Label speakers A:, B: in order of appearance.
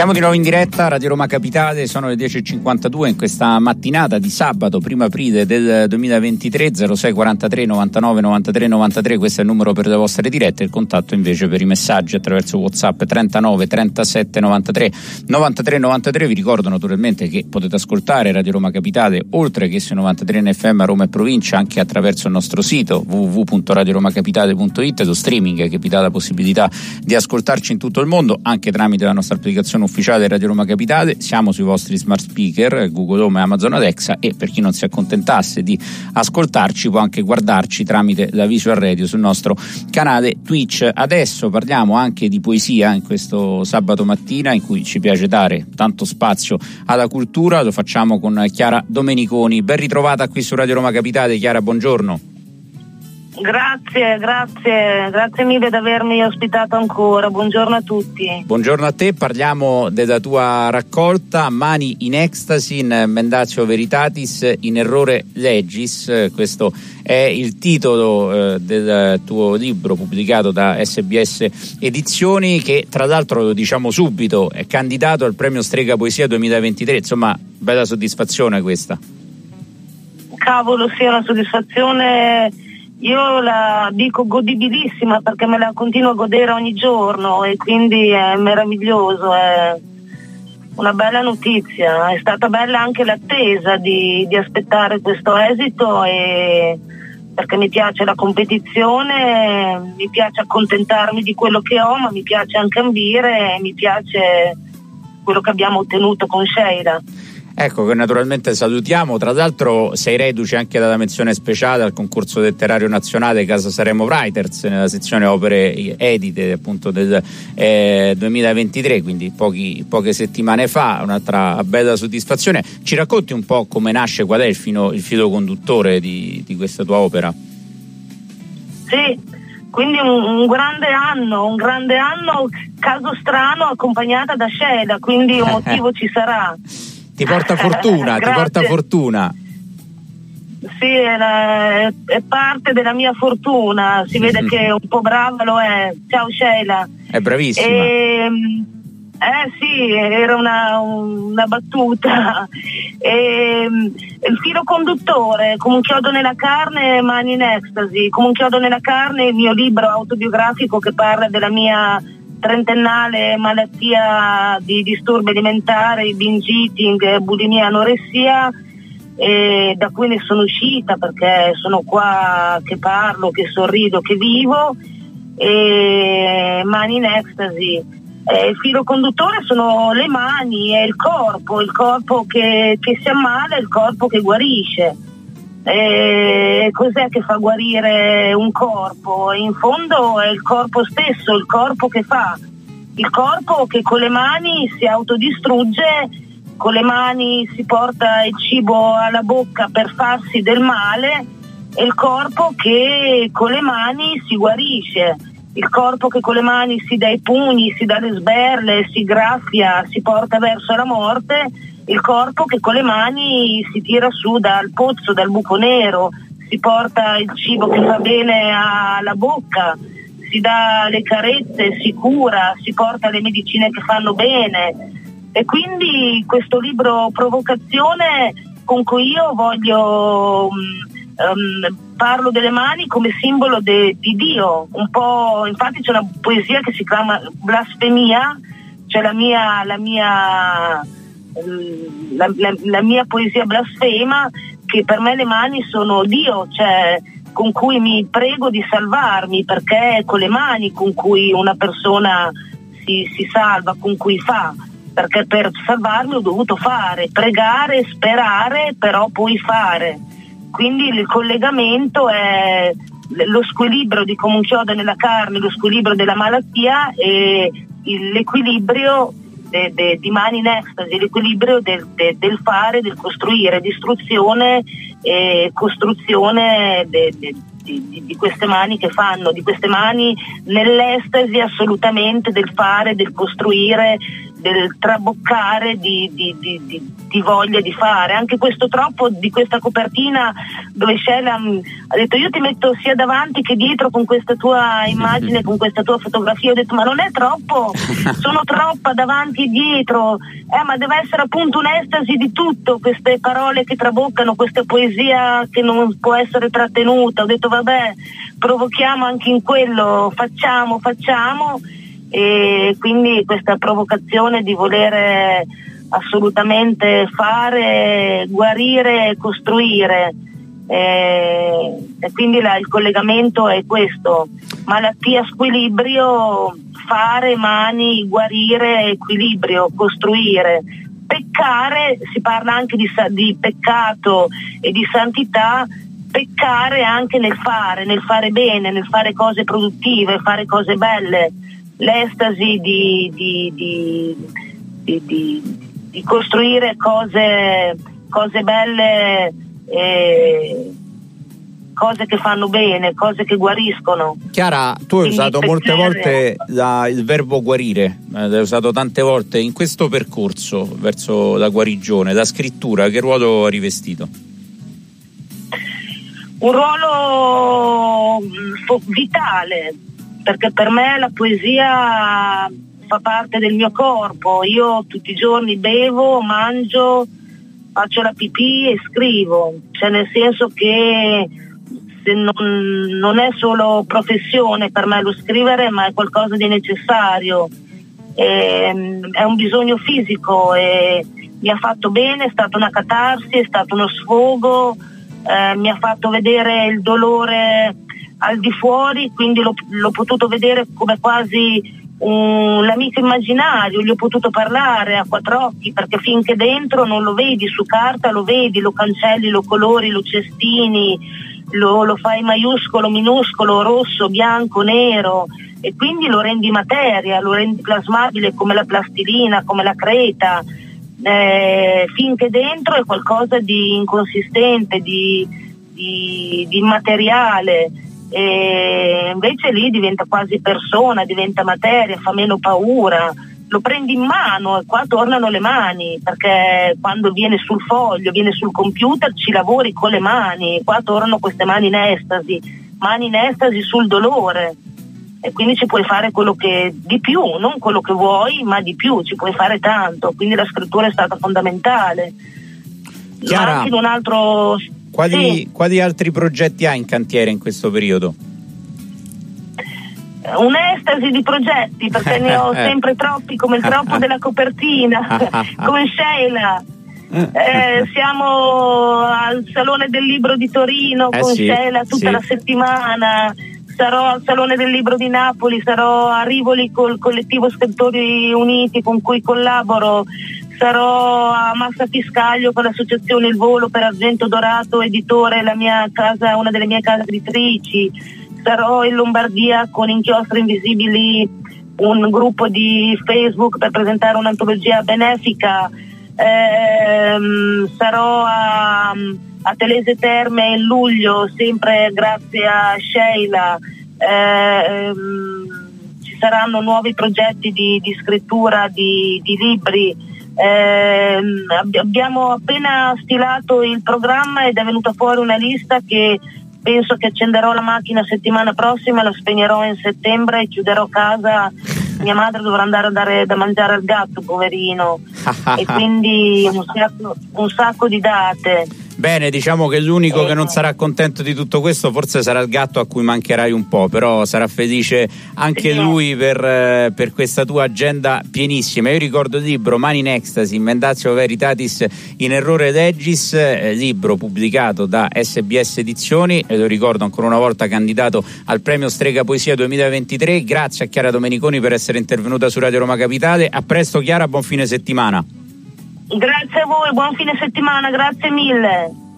A: Siamo di nuovo in diretta, Radio Roma Capitale, sono le 10.52 in questa mattinata di sabato, prima aprile del 2023, 06 43 99 93 93, questo è il numero per le vostre dirette, il contatto invece per i messaggi attraverso Whatsapp 39 37 93 93 93, vi ricordo naturalmente che potete ascoltare Radio Roma Capitale oltre che su 93 in FM a Roma e provincia anche attraverso il nostro sito www.radioromacapitale.it, lo streaming che vi dà la possibilità di ascoltarci in tutto il mondo anche tramite la nostra applicazione ufficiale Radio Roma Capitale, siamo sui vostri smart speaker, Google Home e Amazon Alexa e per chi non si accontentasse di ascoltarci può anche guardarci tramite la Visual Radio sul nostro canale Twitch. Adesso parliamo anche di poesia in questo sabato mattina in cui ci piace dare tanto spazio alla cultura, lo facciamo con Chiara Domeniconi. Ben ritrovata qui su Radio Roma Capitale, Chiara, buongiorno.
B: Grazie, grazie, grazie mille di avermi ospitato ancora. Buongiorno a tutti.
A: Buongiorno a te, parliamo della tua raccolta Mani in Ecstasy in Mendatio Veritatis in Errore Legis. Questo è il titolo eh, del tuo libro pubblicato da SBS Edizioni che tra l'altro lo diciamo subito è candidato al premio Strega Poesia 2023. Insomma, bella soddisfazione questa.
B: Cavolo, sia una soddisfazione io la dico godibilissima perché me la continuo a godere ogni giorno e quindi è meraviglioso, è una bella notizia. È stata bella anche l'attesa di, di aspettare questo esito perché mi piace la competizione, mi piace accontentarmi di quello che ho, ma mi piace anche ambire e mi piace quello che abbiamo ottenuto con Sheila.
A: Ecco che naturalmente salutiamo, tra l'altro sei reduce anche dalla menzione speciale al concorso letterario nazionale Casa Saremo Writers nella sezione opere edite appunto del eh, 2023, quindi pochi, poche settimane fa, un'altra bella soddisfazione. Ci racconti un po' come nasce, qual è il, fino, il filo conduttore di, di questa tua opera?
B: Sì, quindi un, un, grande anno, un grande anno, caso strano, accompagnata da Sheila, quindi un motivo ci sarà.
A: Ti porta fortuna, ti porta fortuna.
B: Sì, è, parte della mia fortuna, si vede che un po' brava lo è. Ciao Sheila.
A: È bravissima.
B: E, ehm, eh sì, era una, una battuta. E, ehm, il filo conduttore, come un chiodo nella carne, mani in ecstasy, come un chiodo nella carne, il mio libro autobiografico che parla della mia trentennale malattia di disturbi alimentari, binge eating, bulimia, anoressia e da cui ne sono uscita perché sono qua che parlo, che sorrido, che vivo e mani in ecstasy. Il filo conduttore sono le mani, è il corpo, il corpo che, che si ammala, il corpo che guarisce eh, cos'è che fa guarire un corpo? In fondo è il corpo stesso, il corpo che fa, il corpo che con le mani si autodistrugge, con le mani si porta il cibo alla bocca per farsi del male e il corpo che con le mani si guarisce, il corpo che con le mani si dà i pugni, si dà le sberle, si graffia, si porta verso la morte il corpo che con le mani si tira su dal pozzo, dal buco nero, si porta il cibo che fa bene alla bocca, si dà le carezze, si cura, si porta le medicine che fanno bene. E quindi questo libro Provocazione con cui io voglio um, parlo delle mani come simbolo de, di Dio, un po', infatti c'è una poesia che si chiama Blasfemia, cioè la mia, la mia la, la, la, mia poesia blasfema che per me le mani sono Dio, cioè con cui mi prego di salvarmi perché è con le mani con cui una persona si, si salva, con cui fa, perché per salvarmi ho dovuto fare, pregare, sperare, però poi fare. Quindi il collegamento è lo squilibrio di come un chiodo nella carne, lo squilibrio della malattia e l'equilibrio de, de, di mani in estasi, l'equilibrio del, de, del, fare, del costruire, distruzione e costruzione di, di, queste mani che fanno, di queste mani nell'estasi assolutamente del fare, del costruire, del traboccare di, di, di, di, voglia di fare. Anche questo troppo di questa copertina dove Sheila ha detto io ti metto sia davanti che dietro con questa tua immagine, con questa tua fotografia. Ho detto ma non è troppo, sono troppa davanti e dietro, eh, ma deve essere appunto un'estasi di tutto, queste parole che traboccano, questa poesia che non può essere trattenuta. Ho detto vabbè, provochiamo anche in quello, facciamo, facciamo e quindi questa provocazione di volere assolutamente fare, guarire, costruire. Eh, e quindi la, il collegamento è questo, malattia, squilibrio, fare, mani, guarire, equilibrio, costruire. Peccare, si parla anche di, di peccato e di santità, peccare anche nel fare, nel fare bene, nel fare cose produttive, fare cose belle l'estasi di, di, di, di costruire cose, cose belle, eh, cose che fanno bene, cose che guariscono.
A: Chiara, tu hai Quindi usato molte volte la, il verbo guarire, eh, l'hai usato tante volte in questo percorso verso la guarigione, la scrittura, che ruolo ha rivestito?
B: Un ruolo mm, vitale, perché per me la poesia fa parte del mio corpo, io tutti i giorni bevo, mangio, faccio la pipì e scrivo, cioè nel senso che non, non, è solo professione per me lo scrivere, ma è qualcosa di necessario, è, è un bisogno fisico e mi ha fatto bene, è stata una catarsi, è stato uno sfogo, eh, mi ha fatto vedere il dolore al di fuori, quindi l'ho, l'ho potuto vedere come quasi un, l'amico immaginario, gli ho potuto parlare a quattro occhi perché finché dentro non lo vedi su carta, lo vedi, lo cancelli, lo colori, lo cestini, lo, lo fai maiuscolo, minuscolo, rosso, bianco, nero e quindi lo rendi materia, lo rendi plasmabile come la plastilina, come la creta. Eh, finché dentro è qualcosa di inconsistente, di, di, di immateriale e invece lì diventa quasi persona, diventa materia, fa meno paura, lo prendi in mano e qua tornano le mani perché quando viene sul foglio, viene sul computer ci lavori con le mani, qua tornano queste mani in estasi, mani in estasi sul dolore. E quindi ci puoi fare quello che di più, non quello che vuoi, ma di più, ci puoi fare tanto, quindi la scrittura è stata fondamentale.
A: Chiara, anche in un altro quali, sì. quali altri progetti hai in cantiere in questo periodo?
B: un'estasi di progetti perché ne ho sempre troppi come il troppo della copertina come Sheila eh, siamo al Salone del Libro di Torino eh con sì, Sheila tutta sì. la settimana sarò al Salone del Libro di Napoli sarò a Rivoli col collettivo Scrittori Uniti con cui collaboro sarò a Massa Fiscaglio con l'associazione Il Volo per Argento Dorato, editore, casa, una delle mie case editrici, sarò in Lombardia con Inchiostri Invisibili, un gruppo di Facebook per presentare un'antologia benefica, ehm, sarò a, a Telese Terme in luglio, sempre grazie a Sheila. Ehm, ci saranno nuovi progetti di, di scrittura di, di libri eh, abbiamo appena stilato il programma ed è venuta fuori una lista che penso che accenderò la macchina settimana prossima, la spegnerò in settembre e chiuderò casa. Mia madre dovrà andare a dare da mangiare al gatto, poverino. e quindi un sacco, un sacco di date.
A: Bene, diciamo che l'unico che non sarà contento di tutto questo forse sarà il gatto a cui mancherai un po', però sarà felice anche lui per, eh, per questa tua agenda pienissima. Io ricordo il libro Mani in Ecstasy, Mendatio Veritatis in Errore Legis, eh, libro pubblicato da SBS Edizioni e lo ricordo ancora una volta candidato al premio Strega Poesia 2023. Grazie a Chiara Domeniconi per essere intervenuta su Radio Roma Capitale. A presto Chiara, buon fine settimana.
B: Grazie a voi, buon fine settimana, grazie mille.